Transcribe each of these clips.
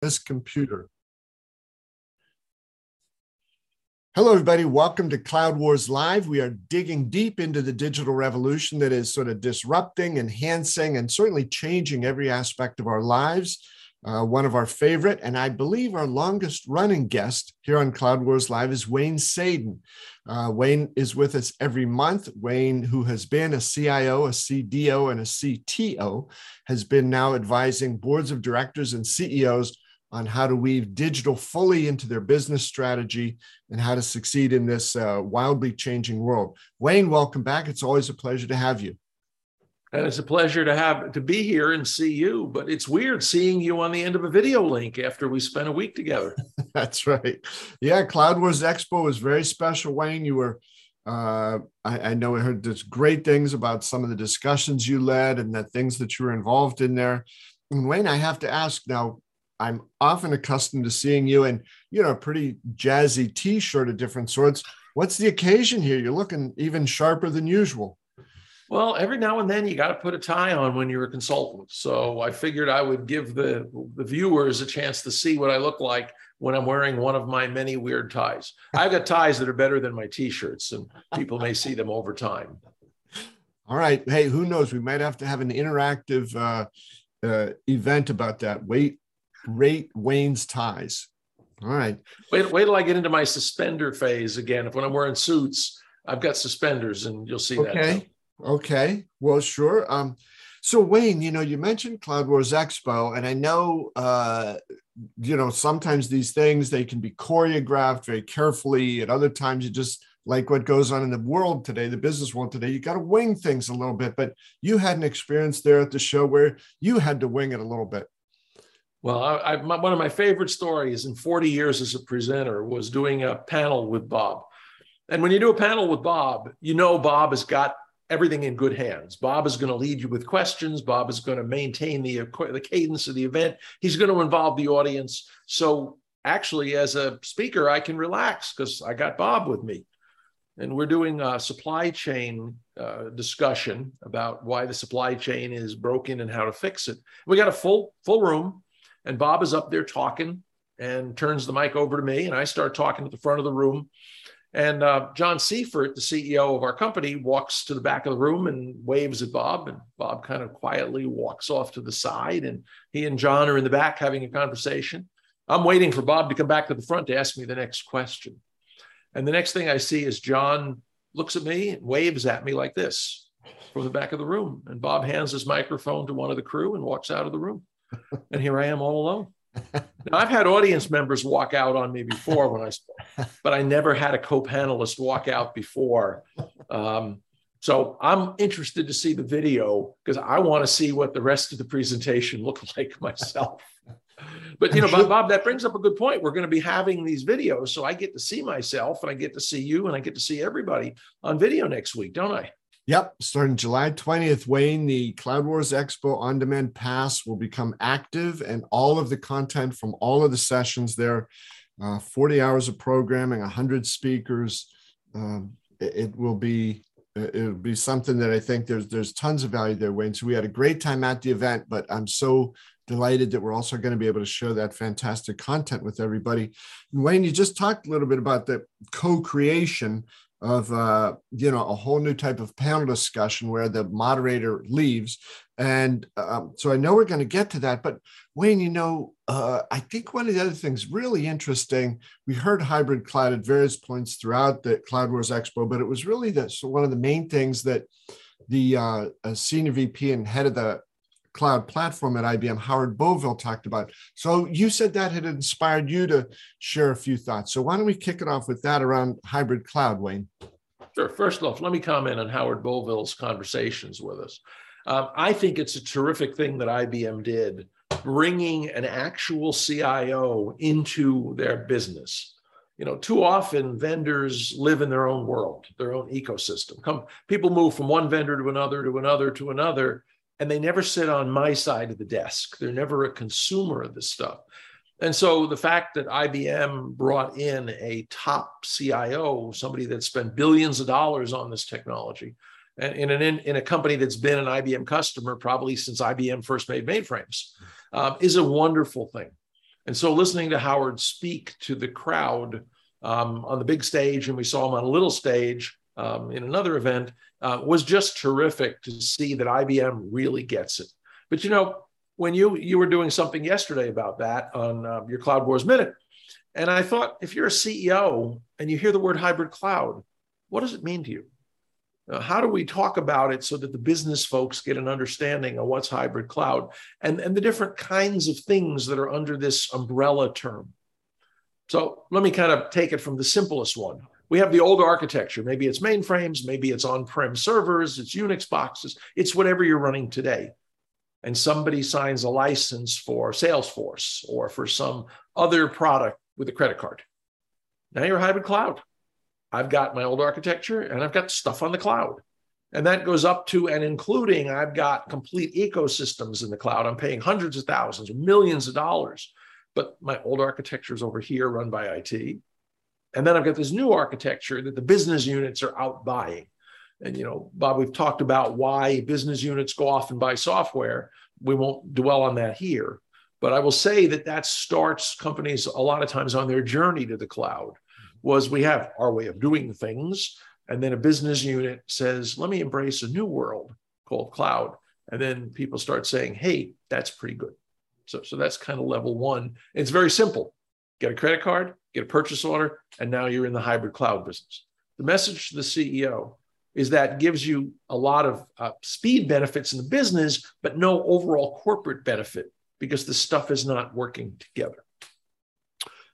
this computer. Hello, everybody. Welcome to Cloud Wars Live. We are digging deep into the digital revolution that is sort of disrupting, enhancing, and certainly changing every aspect of our lives. Uh, one of our favorite, and I believe our longest running guest here on Cloud Wars Live is Wayne Sadin. Uh, Wayne is with us every month. Wayne, who has been a CIO, a CDO, and a CTO, has been now advising boards of directors and CEOs on how to weave digital fully into their business strategy and how to succeed in this uh, wildly changing world. Wayne, welcome back. It's always a pleasure to have you. And it's a pleasure to have to be here and see you. But it's weird seeing you on the end of a video link after we spent a week together. That's right. Yeah, Cloud Wars Expo was very special, Wayne. You were uh, I, I, know I heard this great things about some of the discussions you led and the things that you were involved in there. And Wayne, I have to ask now, I'm often accustomed to seeing you in, you know, a pretty jazzy t-shirt of different sorts. What's the occasion here? You're looking even sharper than usual. Well, every now and then you got to put a tie on when you're a consultant. So I figured I would give the, the viewers a chance to see what I look like when I'm wearing one of my many weird ties. I've got ties that are better than my t-shirts, and people may see them over time. All right. Hey, who knows? We might have to have an interactive uh, uh, event about that. Wait, rate Wayne's ties. All right. Wait, wait till I get into my suspender phase again. If when I'm wearing suits, I've got suspenders, and you'll see okay. that. Okay. Okay. Well, sure. Um, so Wayne, you know, you mentioned Cloud Wars Expo, and I know, uh, you know, sometimes these things they can be choreographed very carefully. At other times, you just like what goes on in the world today, the business world today, you got to wing things a little bit. But you had an experience there at the show where you had to wing it a little bit. Well, I, I, my, one of my favorite stories in 40 years as a presenter was doing a panel with Bob. And when you do a panel with Bob, you know Bob has got everything in good hands. Bob is going to lead you with questions. Bob is going to maintain the, the cadence of the event. He's going to involve the audience. So actually, as a speaker, I can relax because I got Bob with me. And we're doing a supply chain uh, discussion about why the supply chain is broken and how to fix it. We got a full full room, and Bob is up there talking and turns the mic over to me, and I start talking at the front of the room. And uh, John Siefert, the CEO of our company, walks to the back of the room and waves at Bob. And Bob kind of quietly walks off to the side. And he and John are in the back having a conversation. I'm waiting for Bob to come back to the front to ask me the next question. And the next thing I see is John looks at me and waves at me like this from the back of the room. And Bob hands his microphone to one of the crew and walks out of the room. And here I am all alone now, I've had audience members walk out on me before when I spoke, but I never had a co-panelist walk out before. Um, so I'm interested to see the video because I want to see what the rest of the presentation looked like myself. But you know, Bob, Bob, that brings up a good point. We're going to be having these videos, so I get to see myself, and I get to see you, and I get to see everybody on video next week, don't I? Yep, starting July 20th, Wayne, the Cloud Wars Expo on demand pass will become active, and all of the content from all of the sessions there uh, 40 hours of programming, 100 speakers. Um, it, it, will be it'll be something that I think there's there's tons of value there, Wayne. So we had a great time at the event, but I'm so delighted that we're also going to be able to share that fantastic content with everybody. And Wayne, you just talked a little bit about the co-creation of uh, you know a whole new type of panel discussion where the moderator leaves. And um, so i know we're going to get to that but wayne you know uh, i think one of the other things really interesting we heard hybrid cloud at various points throughout the cloud wars expo but it was really the, so one of the main things that the uh, senior vp and head of the cloud platform at IBM, Howard Boville talked about. So you said that had inspired you to share a few thoughts. So why don't we kick it off with that around hybrid cloud, Wayne? Sure. First off, let me comment on Howard Boville's conversations with us. Um, I think it's a terrific thing that IBM did, bringing an actual CIO into their business. You know, too often vendors live in their own world, their own ecosystem. Come, people move from one vendor to another to another to another, and they never sit on my side of the desk. They're never a consumer of this stuff. And so the fact that IBM brought in a top CIO, somebody that spent billions of dollars on this technology, and in, an, in a company that's been an IBM customer probably since IBM first made mainframes, um, is a wonderful thing. And so listening to Howard speak to the crowd um, on the big stage, and we saw him on a little stage um, in another event, uh, was just terrific to see that IBM really gets it. But you know, when you you were doing something yesterday about that on uh, your Cloud Wars Minute, and I thought, if you're a CEO and you hear the word hybrid cloud, what does it mean to you? Uh, how do we talk about it so that the business folks get an understanding of what's hybrid cloud and, and the different kinds of things that are under this umbrella term? So let me kind of take it from the simplest one. We have the old architecture. Maybe it's mainframes, maybe it's on prem servers, it's Unix boxes, it's whatever you're running today. And somebody signs a license for Salesforce or for some other product with a credit card. Now you're hybrid cloud. I've got my old architecture and I've got stuff on the cloud. And that goes up to and including I've got complete ecosystems in the cloud. I'm paying hundreds of thousands millions of dollars. But my old architecture is over here run by IT. And then I've got this new architecture that the business units are out buying. And, you know, Bob, we've talked about why business units go off and buy software. We won't dwell on that here. But I will say that that starts companies a lot of times on their journey to the cloud was we have our way of doing things. And then a business unit says, let me embrace a new world called cloud. And then people start saying, hey, that's pretty good. So, so that's kind of level one. It's very simple. Get a credit card, get a purchase order, and now you're in the hybrid cloud business. The message to the CEO is that gives you a lot of uh, speed benefits in the business, but no overall corporate benefit because the stuff is not working together.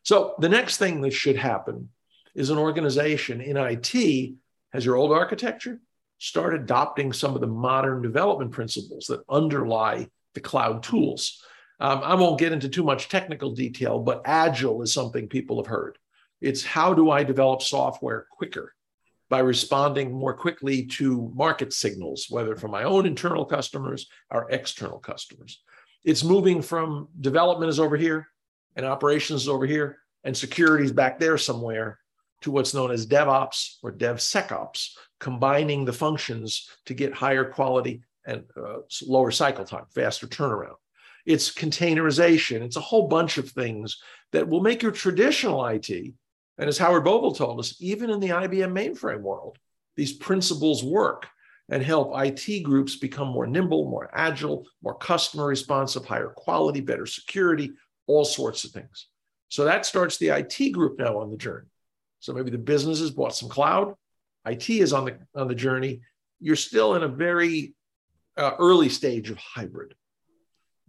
So the next thing that should happen is an organization in IT has your old architecture, start adopting some of the modern development principles that underlie the cloud tools. Um, I won't get into too much technical detail, but agile is something people have heard. It's how do I develop software quicker by responding more quickly to market signals, whether from my own internal customers or external customers. It's moving from development is over here and operations is over here and security is back there somewhere to what's known as DevOps or DevSecOps, combining the functions to get higher quality and uh, lower cycle time, faster turnaround. It's containerization. It's a whole bunch of things that will make your traditional IT, and as Howard Boville told us, even in the IBM mainframe world, these principles work and help IT groups become more nimble, more agile, more customer responsive, higher quality, better security, all sorts of things. So that starts the IT group now on the journey. So maybe the business has bought some cloud, IT is on the on the journey. You're still in a very uh, early stage of hybrid.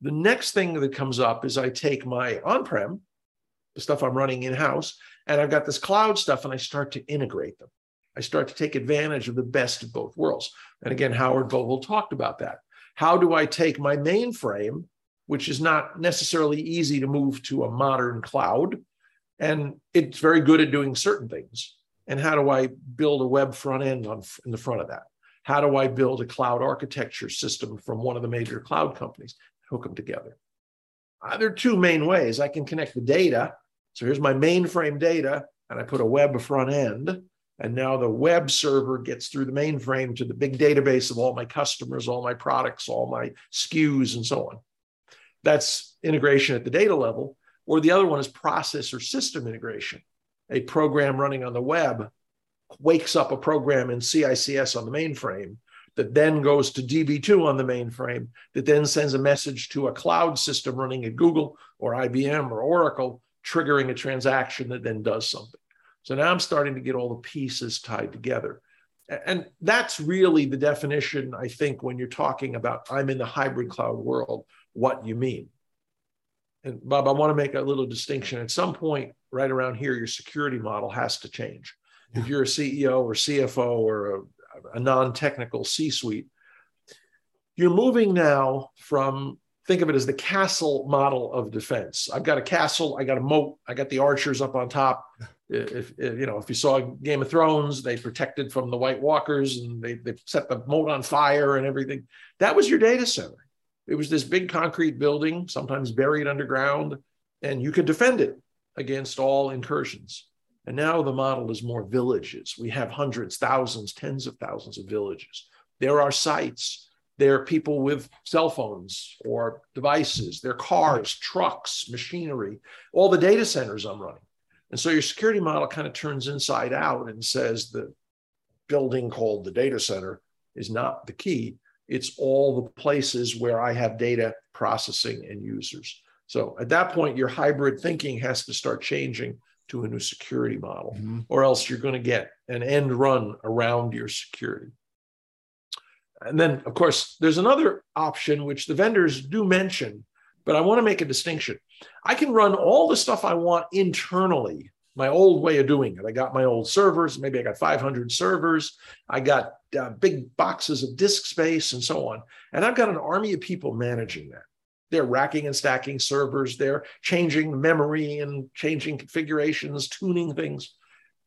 The next thing that comes up is I take my on-prem, the stuff I'm running in-house, and I've got this cloud stuff, and I start to integrate them. I start to take advantage of the best of both worlds. And again, Howard Boville talked about that. How do I take my mainframe, which is not necessarily easy to move to a modern cloud, and it's very good at doing certain things. And how do I build a web front end on, in the front of that? How do I build a cloud architecture system from one of the major cloud companies? Hook them together. Uh, there are two main ways. I can connect the data. So here's my mainframe data, and I put a web front end. And now the web server gets through the mainframe to the big database of all my customers, all my products, all my SKUs, and so on. That's integration at the data level. Or the other one is process or system integration. A program running on the web wakes up a program in CICS on the mainframe that then goes to DB2 on the mainframe, that then sends a message to a cloud system running at Google or IBM or Oracle, triggering a transaction that then does something. So now I'm starting to get all the pieces tied together. And that's really the definition, I think, when you're talking about I'm in the hybrid cloud world, what you mean and Bob, I want to make a little distinction. At some point, right around here, your security model has to change. Yeah. If you're a CEO or CFO or a, a non technical C suite, you're moving now from think of it as the castle model of defense. I've got a castle, I got a moat, I got the archers up on top. If, if, you know, if you saw Game of Thrones, they protected from the White Walkers and they, they set the moat on fire and everything. That was your data center. It was this big concrete building, sometimes buried underground, and you could defend it against all incursions. And now the model is more villages. We have hundreds, thousands, tens of thousands of villages. There are sites There are people with cell phones or devices, their cars, trucks, machinery, all the data centers I'm running. And so your security model kind of turns inside out and says the building called the data center is not the key. It's all the places where I have data processing and users. So at that point, your hybrid thinking has to start changing to a new security model, mm-hmm. or else you're going to get an end run around your security. And then, of course, there's another option which the vendors do mention, but I want to make a distinction. I can run all the stuff I want internally, my old way of doing it. I got my old servers, maybe I got 500 servers, I got uh, big boxes of disk space, and so on. And I've got an army of people managing that. They're racking and stacking servers, they're changing memory and changing configurations, tuning things.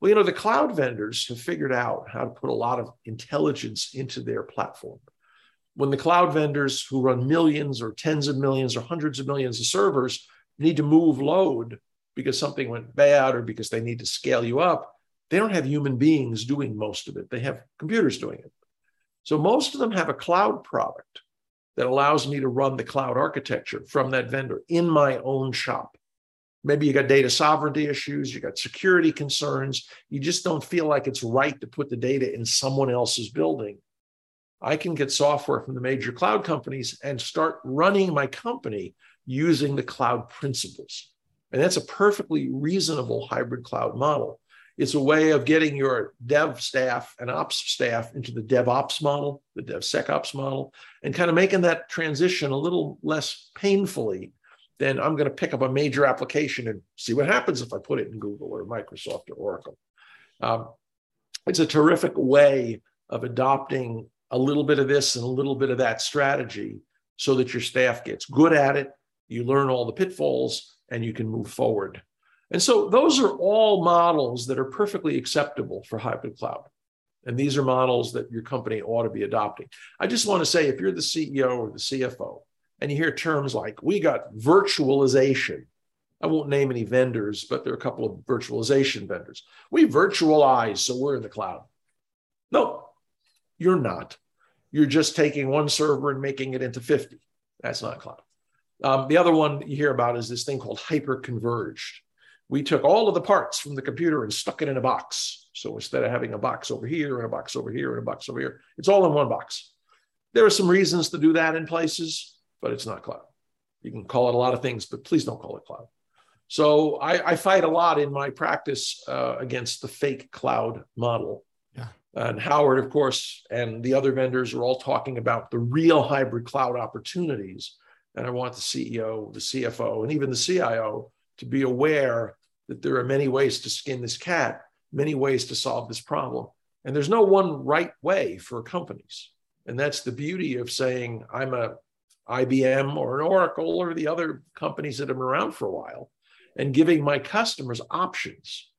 Well, you know, the cloud vendors have figured out how to put a lot of intelligence into their platform. When the cloud vendors who run millions or tens of millions or hundreds of millions of servers need to move load because something went bad or because they need to scale you up, they don't have human beings doing most of it. They have computers doing it. So most of them have a cloud product that allows me to run the cloud architecture from that vendor in my own shop. Maybe you got data sovereignty issues, you got security concerns, you just don't feel like it's right to put the data in someone else's building. I can get software from the major cloud companies and start running my company using the cloud principles. And that's a perfectly reasonable hybrid cloud model. It's a way of getting your dev staff and ops staff into the DevOps model, the DevSecOps model, and kind of making that transition a little less painfully than I'm going to pick up a major application and see what happens if I put it in Google or Microsoft or Oracle. Um, it's a terrific way of adopting a little bit of this and a little bit of that strategy so that your staff gets good at it, you learn all the pitfalls, and you can move forward. And so those are all models that are perfectly acceptable for hybrid cloud. And these are models that your company ought to be adopting. I just want to say if you're the CEO or the CFO and you hear terms like, we got virtualization, I won't name any vendors, but there are a couple of virtualization vendors. We virtualize, so we're in the cloud. No, you're not. You're just taking one server and making it into 50. That's not cloud. Um, the other one you hear about is this thing called hyper-converged we took all of the parts from the computer and stuck it in a box. So instead of having a box over here and a box over here and a box over here, it's all in one box. There are some reasons to do that in places, but it's not cloud. You can call it a lot of things, but please don't call it cloud. So I, I fight a lot in my practice uh, against the fake cloud model. Yeah. And Howard, of course, and the other vendors are all talking about the real hybrid cloud opportunities. And I want the CEO, the CFO, and even the CIO to be aware that there are many ways to skin this cat, many ways to solve this problem. And there's no one right way for companies. And that's the beauty of saying, I'm a IBM or an Oracle or the other companies that have been around for a while and giving my customers options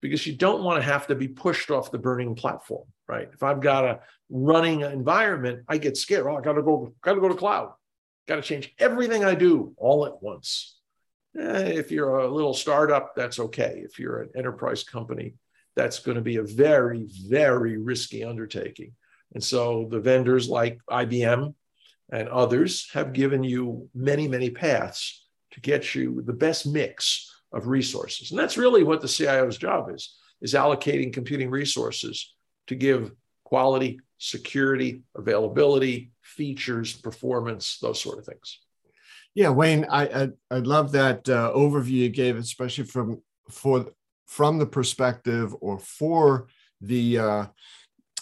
because you don't want to have to be pushed off the burning platform, right? If I've got a running environment, I get scared. Oh, I got to go, got to go to cloud. Got to change everything I do all at once. Eh, if you're a little startup, that's okay. If you're an enterprise company, that's going to be a very, very risky undertaking. And so the vendors like IBM and others have given you many, many paths to get you the best mix of resources. And that's really what the CIO's job is, is allocating computing resources to give quality, security, availability, features, performance, those sort of things. Yeah, Wayne, I I, I love that uh, overview you gave, especially from for from the perspective or for the uh,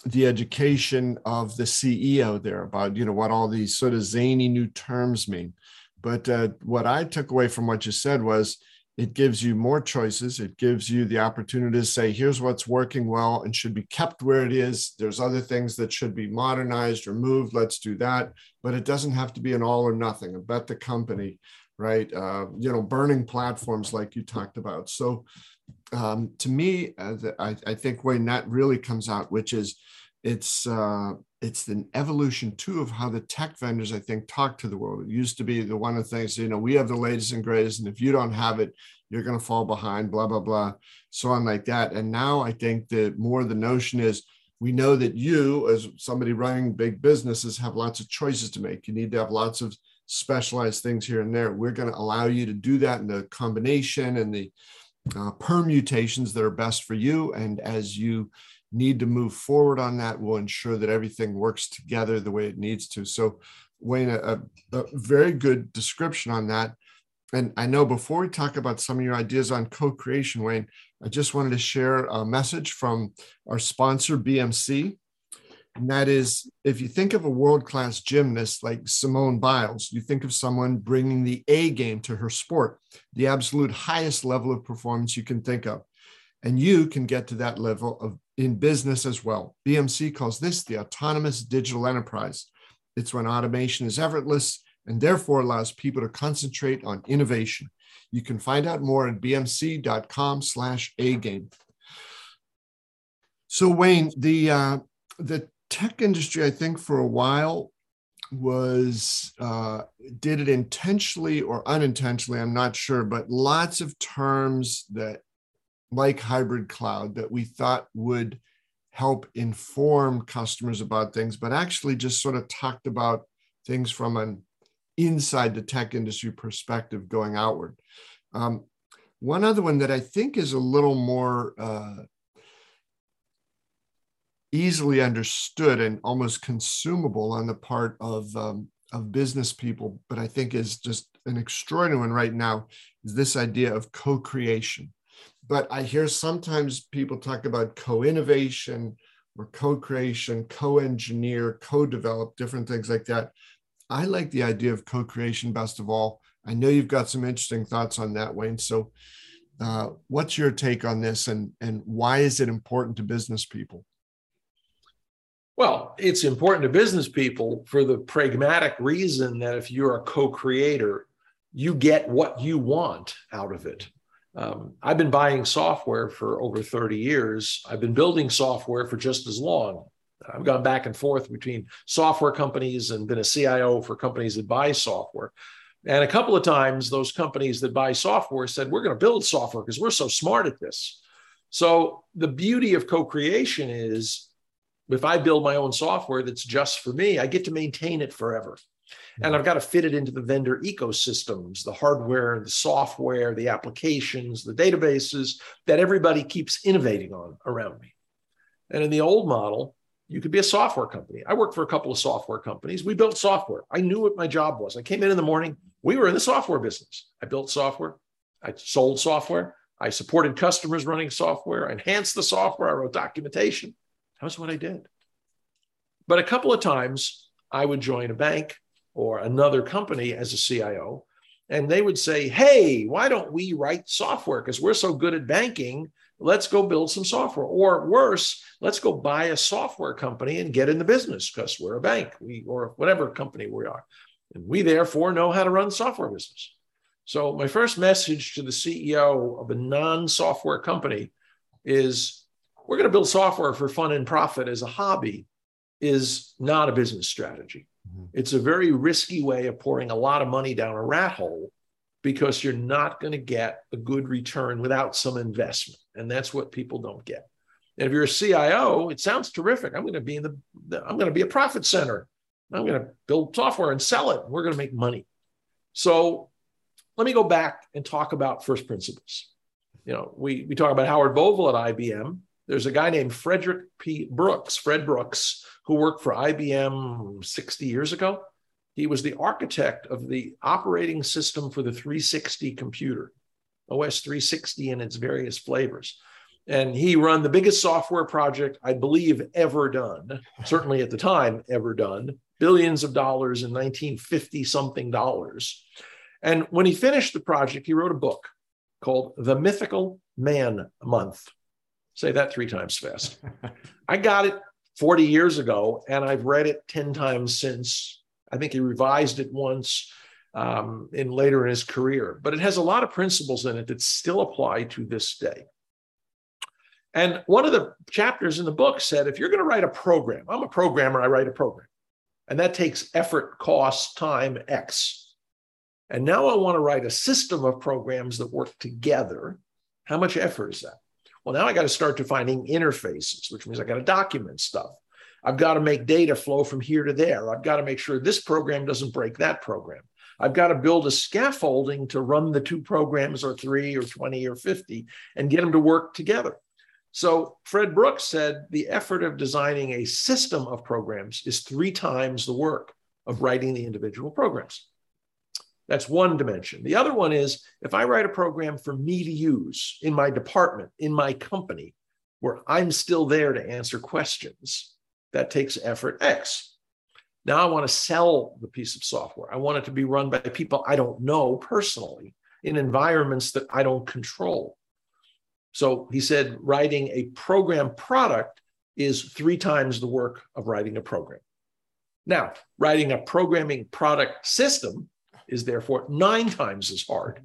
the education of the CEO there about you know what all these sort of zany new terms mean. But uh, what I took away from what you said was it gives you more choices. It gives you the opportunity to say, here's what's working well and should be kept where it is. There's other things that should be modernized or moved. Let's do that. But it doesn't have to be an all or nothing. About the company, right? Uh, you know, burning platforms like you talked about. So um, to me, uh, I, I think Wayne, that really comes out, which is it's uh, it's an evolution too of how the tech vendors I think talk to the world. It used to be the one of the things you know we have the latest and greatest, and if you don't have it, you're going to fall behind. Blah blah blah, so on like that. And now I think that more the notion is we know that you, as somebody running big businesses, have lots of choices to make. You need to have lots of specialized things here and there. We're going to allow you to do that in the combination and the uh, permutations that are best for you. And as you need to move forward on that, we'll ensure that everything works together the way it needs to. So, Wayne, a, a very good description on that. And I know before we talk about some of your ideas on co creation, Wayne, I just wanted to share a message from our sponsor, BMC. And that is if you think of a world class gymnast like Simone Biles, you think of someone bringing the A game to her sport, the absolute highest level of performance you can think of. And you can get to that level of in business as well. BMC calls this the autonomous digital enterprise. It's when automation is effortless and therefore allows people to concentrate on innovation. You can find out more at bmc.com slash a game. So Wayne, the uh, the tech industry, I think for a while was uh, did it intentionally or unintentionally, I'm not sure, but lots of terms that like hybrid cloud that we thought would help inform customers about things, but actually just sort of talked about things from an inside the tech industry perspective going outward. Um, one other one that I think is a little more uh, easily understood and almost consumable on the part of um, of business people, but I think is just an extraordinary one right now is this idea of co-creation. But I hear sometimes people talk about co-innovation or co-creation, co-engineer, co-develop, different things like that. I like the idea of co-creation best of all. I know you've got some interesting thoughts on that, Wayne. So, uh, what's your take on this, and and why is it important to business people? Well, it's important to business people for the pragmatic reason that if you're a co-creator, you get what you want out of it. Um, I've been buying software for over 30 years. I've been building software for just as long. I've gone back and forth between software companies and been a CIO for companies that buy software. And a couple of times, those companies that buy software said, We're going to build software because we're so smart at this. So, the beauty of co creation is if I build my own software that's just for me, I get to maintain it forever. And I've got to fit it into the vendor ecosystems, the hardware, the software, the applications, the databases that everybody keeps innovating on around me. And in the old model, you could be a software company. I worked for a couple of software companies. We built software. I knew what my job was. I came in in the morning. We were in the software business. I built software. I sold software. I supported customers running software. I enhanced the software. I wrote documentation. That was what I did. But a couple of times I would join a bank or another company as a CIO, and they would say, Hey, why don't we write software? Because we're so good at banking let's go build some software. Or worse, let's go buy a software company and get in the business because we're a bank, we or whatever company we are. And we therefore know how to run software business. So my first message to the CEO of a non-software company is we're going to build software for fun and profit as a hobby is not a business strategy. Mm-hmm. It's a very risky way of pouring a lot of money down a rat hole because you're not going to get a good return without some investment. And that's what people don't get. And if you're a CIO, it sounds terrific. I'm going to be in the, I'm going to be a profit center. I'm going to build software and sell it. We're going to make money. So let me go back and talk about first principles. You know, we, we talk about Howard Boville at IBM. There's a guy named Frederick P. Brooks, Fred Brooks, who worked for IBM 60 years ago. He was the architect of the operating system for the 360 computer, OS 360 in its various flavors. And he run the biggest software project I believe ever done, certainly at the time ever done, billions of dollars in 1950 something dollars. And when he finished the project, he wrote a book called The Mythical Man Month. Say that three times fast. I got it 40 years ago, and I've read it 10 times since I think he revised it once um, in later in his career, but it has a lot of principles in it that still apply to this day. And one of the chapters in the book said, if you're going to write a program, I'm a programmer, I write a program, and that takes effort, cost, time, X. And now I want to write a system of programs that work together. How much effort is that? Well, now I got to start defining interfaces, which means I got to document stuff. I've got to make data flow from here to there. I've got to make sure this program doesn't break that program. I've got to build a scaffolding to run the two programs or three or 20 or 50 and get them to work together. So Fred Brooks said the effort of designing a system of programs is three times the work of writing the individual programs. That's one dimension. The other one is if I write a program for me to use in my department, in my company, where I'm still there to answer questions, that takes effort X. Now I want to sell the piece of software. I want it to be run by people I don't know personally in environments that I don't control. So he said writing a program product is three times the work of writing a program. Now, writing a programming product system is therefore nine times as hard.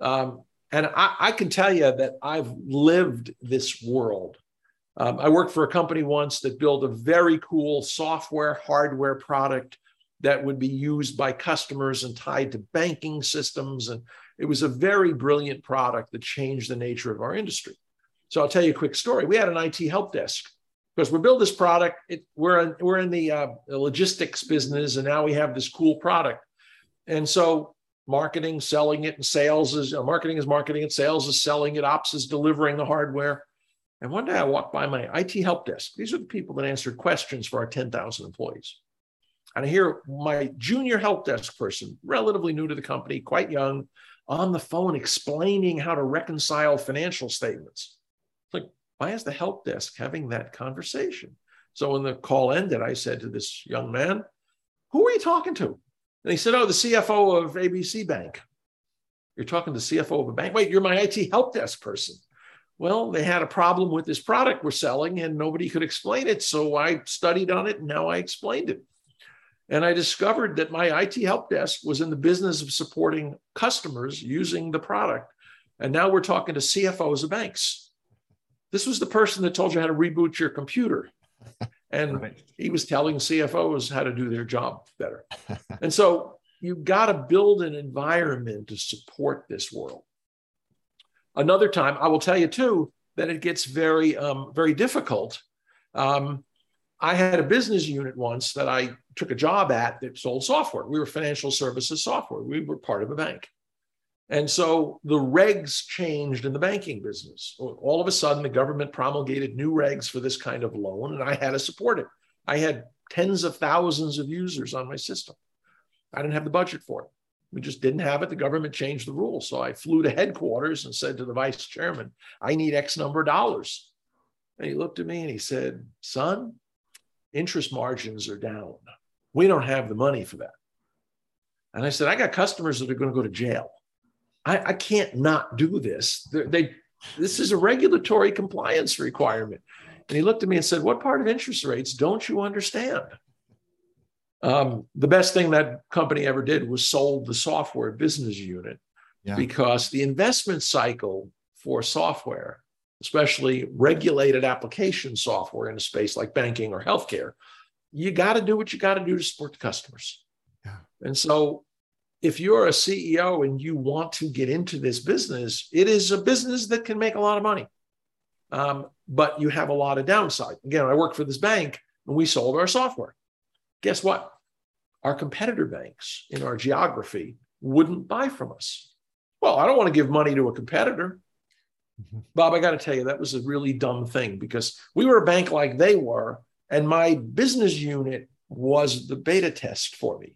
Um, and I, I, can tell you that I've lived this world. Um, I worked for a company once that built a very cool software, hardware product that would be used by customers and tied to banking systems. And it was a very brilliant product that changed the nature of our industry. So I'll tell you a quick story. We had an IT help desk because we built this product. It, we're in, we're in the, uh, logistics business, and now we have this cool product. And so marketing, selling it, and sales is uh, marketing is marketing, and sales is selling it. Ops is delivering the hardware. And one day I walked by my IT help desk. These are the people that answered questions for our 10,000 employees. And I hear my junior help desk person, relatively new to the company, quite young, on the phone explaining how to reconcile financial statements. It's like, why is the help desk having that conversation? So when the call ended, I said to this young man, Who are you talking to? And he said, Oh, the CFO of ABC Bank. You're talking to CFO of a bank? Wait, you're my IT help desk person. Well, they had a problem with this product we're selling and nobody could explain it. So I studied on it and now I explained it. And I discovered that my IT help desk was in the business of supporting customers using the product. And now we're talking to CFOs of banks. This was the person that told you how to reboot your computer. And right. he was telling CFOs how to do their job better. and so you've got to build an environment to support this world. Another time, I will tell you too that it gets very, um, very difficult. Um, I had a business unit once that I took a job at that sold software. We were financial services software. We were part of a bank. And so the regs changed in the banking business. All of a sudden, the government promulgated new regs for this kind of loan, and I had to support it. I had tens of thousands of users on my system. I didn't have the budget for it. We just didn't have it. The government changed the rules. So I flew to headquarters and said to the vice chairman, I need X number of dollars. And he looked at me and he said, Son, interest margins are down. We don't have the money for that. And I said, I got customers that are going to go to jail. I, I can't not do this. They, they, this is a regulatory compliance requirement. And he looked at me and said, What part of interest rates don't you understand? Um, the best thing that company ever did was sold the software business unit yeah. because the investment cycle for software, especially regulated application software in a space like banking or healthcare, you got to do what you got to do to support the customers. Yeah. And so, if you're a CEO and you want to get into this business, it is a business that can make a lot of money, um, but you have a lot of downside. Again, I worked for this bank and we sold our software. Guess what? Our competitor banks in our geography wouldn't buy from us. Well, I don't want to give money to a competitor. Mm-hmm. Bob, I got to tell you, that was a really dumb thing because we were a bank like they were, and my business unit was the beta test for me.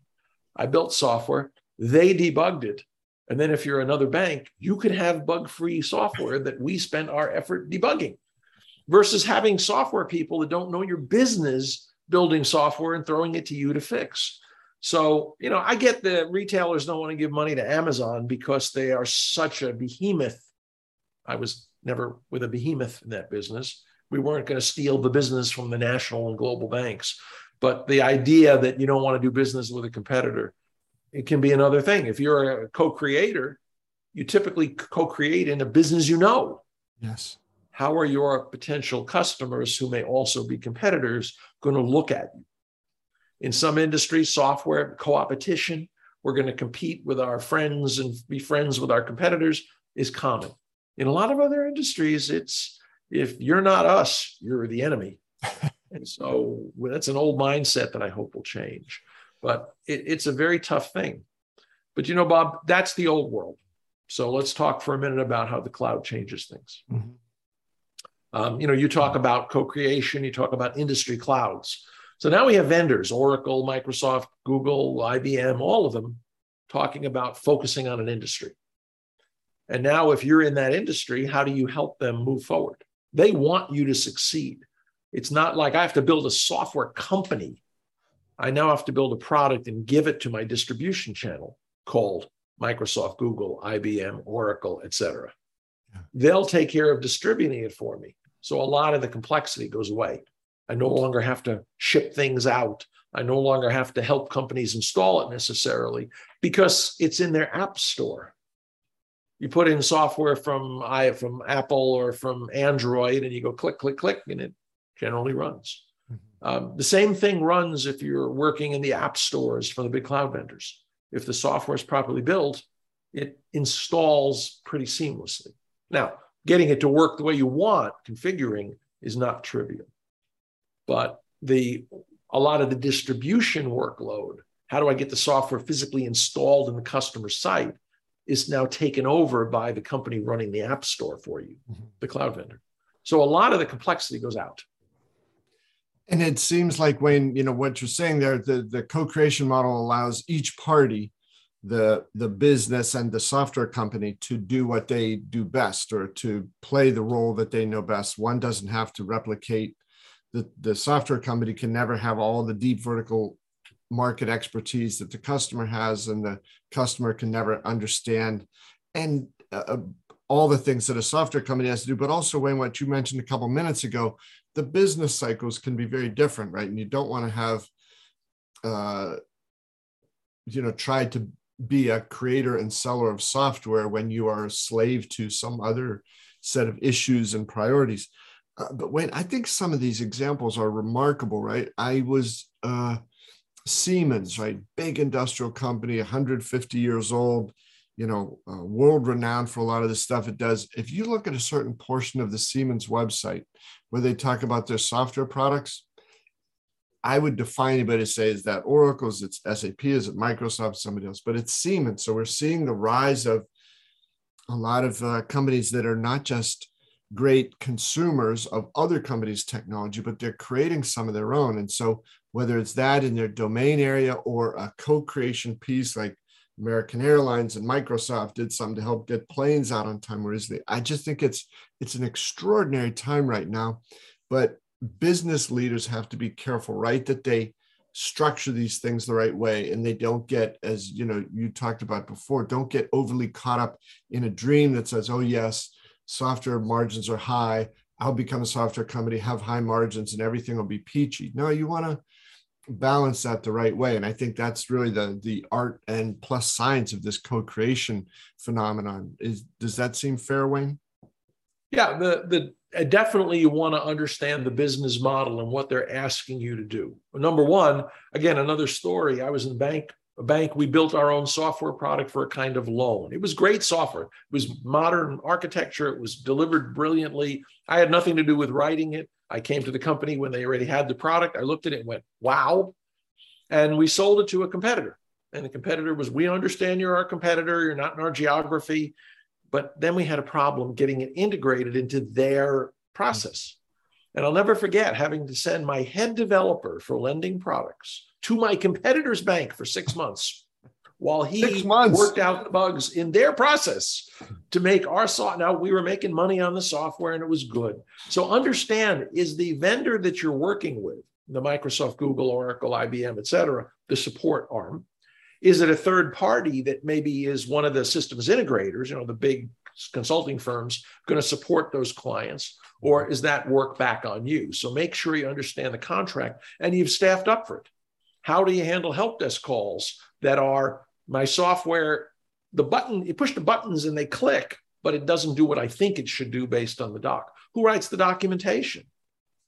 I built software, they debugged it. And then if you're another bank, you could have bug free software that we spent our effort debugging versus having software people that don't know your business building software and throwing it to you to fix. So, you know, I get the retailers don't want to give money to Amazon because they are such a behemoth. I was never with a behemoth in that business we weren't going to steal the business from the national and global banks. But the idea that you don't want to do business with a competitor, it can be another thing. If you're a co-creator, you typically co-create in a business you know. Yes. How are your potential customers who may also be competitors going to look at you? In some industries, software co-opetition, we're going to compete with our friends and be friends with our competitors is common. In a lot of other industries, it's if you're not us, you're the enemy. and so that's an old mindset that I hope will change. But it, it's a very tough thing. But you know, Bob, that's the old world. So let's talk for a minute about how the cloud changes things. Mm-hmm. Um, you know, you talk about co-creation, you talk about industry clouds. So now we have vendors, Oracle, Microsoft, Google, IBM, all of them talking about focusing on an industry. And now, if you're in that industry, how do you help them move forward? They want you to succeed. It's not like I have to build a software company. I now have to build a product and give it to my distribution channel called Microsoft, Google, IBM, Oracle, etc. Yeah. They'll take care of distributing it for me. So a lot of the complexity goes away. I no longer have to ship things out. I no longer have to help companies install it necessarily because it's in their app store. You put in software from I from Apple or from Android, and you go click, click, click, and it generally runs. Um, the same thing runs if you're working in the app stores for the big cloud vendors. If the software is properly built, it installs pretty seamlessly. Now, getting it to work the way you want, configuring, is not trivial. But the a lot of the distribution workload, how do I get the software physically installed in the customer site, is now taken over by the company running the app store for you, mm-hmm. the cloud vendor. So a lot of the complexity goes out. And it seems like when you know what you're saying there, the, the co-creation model allows each party the the business and the software company to do what they do best or to play the role that they know best. One doesn't have to replicate the, the software company can never have all the deep vertical market expertise that the customer has and the customer can never understand and uh, uh all the things that a software company has to do. But also Wayne, what you mentioned a couple minutes ago the business cycles can be very different right and you don't want to have uh, you know try to be a creator and seller of software when you are a slave to some other set of issues and priorities. Uh, but when I think some of these examples are remarkable, right? I was uh, Siemens, right? Big industrial company, 150 years old, you know, uh, world renowned for a lot of the stuff it does. If you look at a certain portion of the Siemens website where they talk about their software products, I would define anybody to say is that Oracle's, it's SAP, is it Microsoft, somebody else, but it's Siemens. So we're seeing the rise of a lot of uh, companies that are not just great consumers of other companies' technology, but they're creating some of their own. And so whether it's that in their domain area or a co-creation piece like American Airlines and Microsoft did something to help get planes out on time more easily. I just think it's it's an extraordinary time right now. But business leaders have to be careful, right? That they structure these things the right way and they don't get as you know you talked about before don't get overly caught up in a dream that says oh yes software margins are high i'll become a software company have high margins and everything will be peachy no you want to balance that the right way and i think that's really the the art and plus science of this co-creation phenomenon is does that seem fair wayne yeah the the definitely you want to understand the business model and what they're asking you to do. Number one, again, another story. I was in bank, a bank. We built our own software product for a kind of loan. It was great software. It was modern architecture. It was delivered brilliantly. I had nothing to do with writing it. I came to the company when they already had the product. I looked at it and went, "Wow!" And we sold it to a competitor. And the competitor was, "We understand you're our competitor. You're not in our geography." But then we had a problem getting it integrated into their process. And I'll never forget having to send my head developer for lending products to my competitor's bank for six months while he worked out the bugs in their process to make our software. Now we were making money on the software and it was good. So understand is the vendor that you're working with, the Microsoft, Google, Oracle, IBM, et cetera, the support arm, is it a third party that maybe is one of the systems integrators, you know, the big consulting firms going to support those clients? Or is that work back on you? So make sure you understand the contract and you've staffed up for it. How do you handle help desk calls that are my software? The button, you push the buttons and they click, but it doesn't do what I think it should do based on the doc. Who writes the documentation?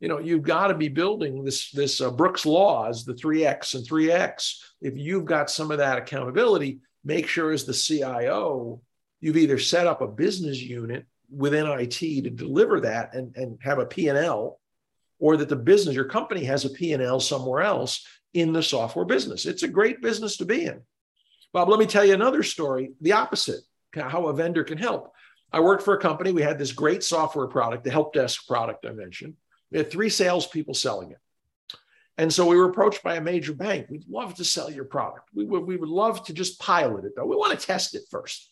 you know you've got to be building this this uh, brooks laws the 3x and 3x if you've got some of that accountability make sure as the cio you've either set up a business unit within IT to deliver that and, and have a P&L, or that the business, your company has a P&L somewhere else in the software business. It's a great business to be in. Bob, let me tell you another story, the opposite, how a vendor can help. I worked for a company. We had this great software product, the help desk product I mentioned. We had three salespeople selling it. And so we were approached by a major bank. We'd love to sell your product. We would, we would love to just pilot it, though. We want to test it first.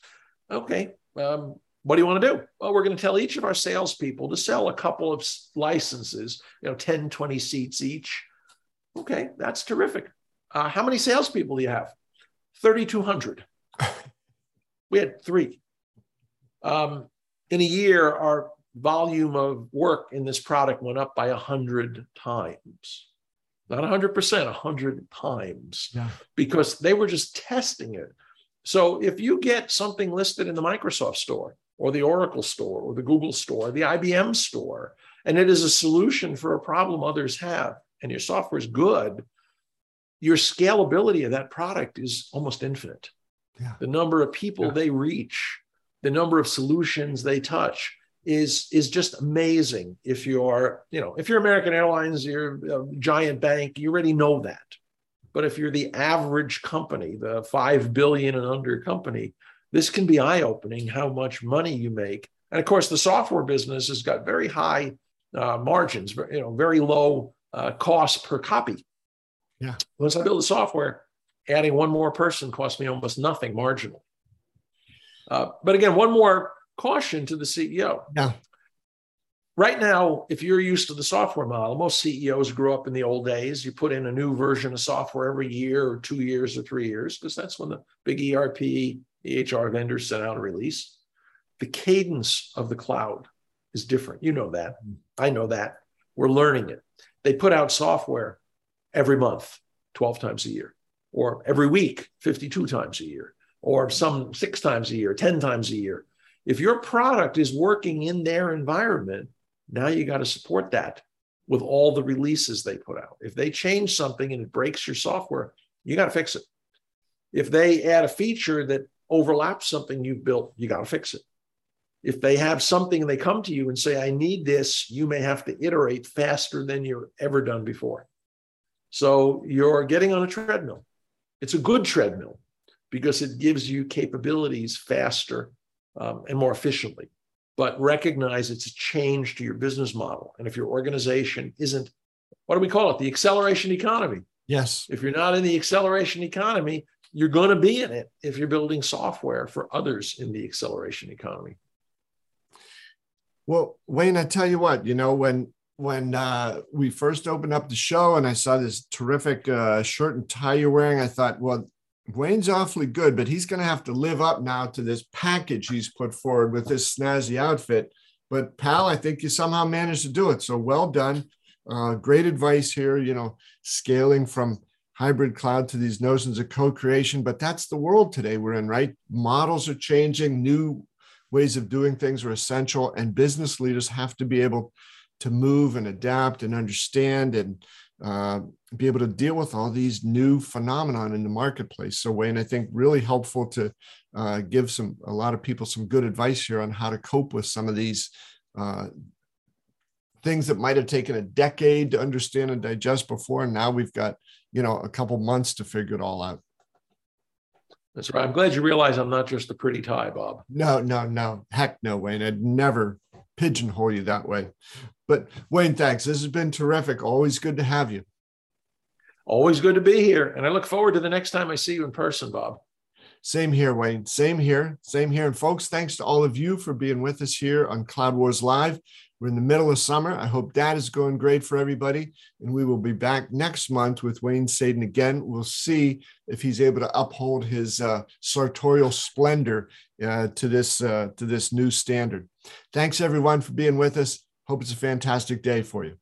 Okay. Um, what do you want to do? Well, we're going to tell each of our salespeople to sell a couple of licenses, you know, 10, 20 seats each. Okay, that's terrific. Uh, how many salespeople do you have? 3,200. we had three. Um, in a year, our volume of work in this product went up by 100 times. Not 100%, 100 times. Yeah. Because they were just testing it. So if you get something listed in the Microsoft store or the Oracle store or the Google store, the IBM store, and it is a solution for a problem others have, and your software is good, your scalability of that product is almost infinite. Yeah. The number of people yeah. they reach, the number of solutions they touch is is just amazing if you're you know if you're american airlines you're a giant bank you already know that but if you're the average company the 5 billion and under company this can be eye opening how much money you make and of course the software business has got very high uh, margins you know very low uh, cost per copy yeah once i build the software adding one more person cost me almost nothing marginal uh, but again, one more caution to the CEO. Yeah. Right now, if you're used to the software model, most CEOs grew up in the old days. You put in a new version of software every year or two years or three years, because that's when the big ERP, EHR vendors sent out a release. The cadence of the cloud is different. You know that. I know that. We're learning it. They put out software every month, 12 times a year, or every week, 52 times a year or some six times a year, 10 times a year. If your product is working in their environment, now you got to support that with all the releases they put out. If they change something and it breaks your software, you got to fix it. If they add a feature that overlaps something you've built, you got to fix it. If they have something and they come to you and say, I need this, you may have to iterate faster than you've ever done before. So you're getting on a treadmill. It's a good treadmill because it gives you capabilities faster um, and more efficiently. But recognize it's a change to your business model. And if your organization isn't, what do we call it? The acceleration economy. Yes. If you're not in the acceleration economy, you're going to be in it if you're building software for others in the acceleration economy. Well, Wayne, I tell you what, you know, when when uh, we first opened up the show and I saw this terrific uh, shirt and tie you're wearing, I thought, well, Wayne's awfully good, but he's going to have to live up now to this package he's put forward with this snazzy outfit. But pal, I think you somehow managed to do it. So well done. Uh, great advice here. You know, scaling from hybrid cloud to these notions of co-creation. But that's the world today we're in, right? Models are changing. New ways of doing things are essential, and business leaders have to be able to move and adapt and understand and uh, be able to deal with all these new phenomenon in the marketplace. So Wayne, I think really helpful to uh, give some a lot of people some good advice here on how to cope with some of these uh, things that might have taken a decade to understand and digest before, and now we've got you know a couple months to figure it all out. That's right. I'm glad you realize I'm not just a pretty tie, Bob. No, no, no. Heck no, Wayne. I'd never pigeonhole you that way. But Wayne, thanks. This has been terrific. Always good to have you. Always good to be here. And I look forward to the next time I see you in person, Bob. Same here, Wayne. Same here. Same here. And folks, thanks to all of you for being with us here on Cloud Wars Live. We're in the middle of summer. I hope that is going great for everybody. And we will be back next month with Wayne Sadin again. We'll see if he's able to uphold his uh, sartorial splendor uh, to this uh, to this new standard. Thanks everyone for being with us. Hope it's a fantastic day for you.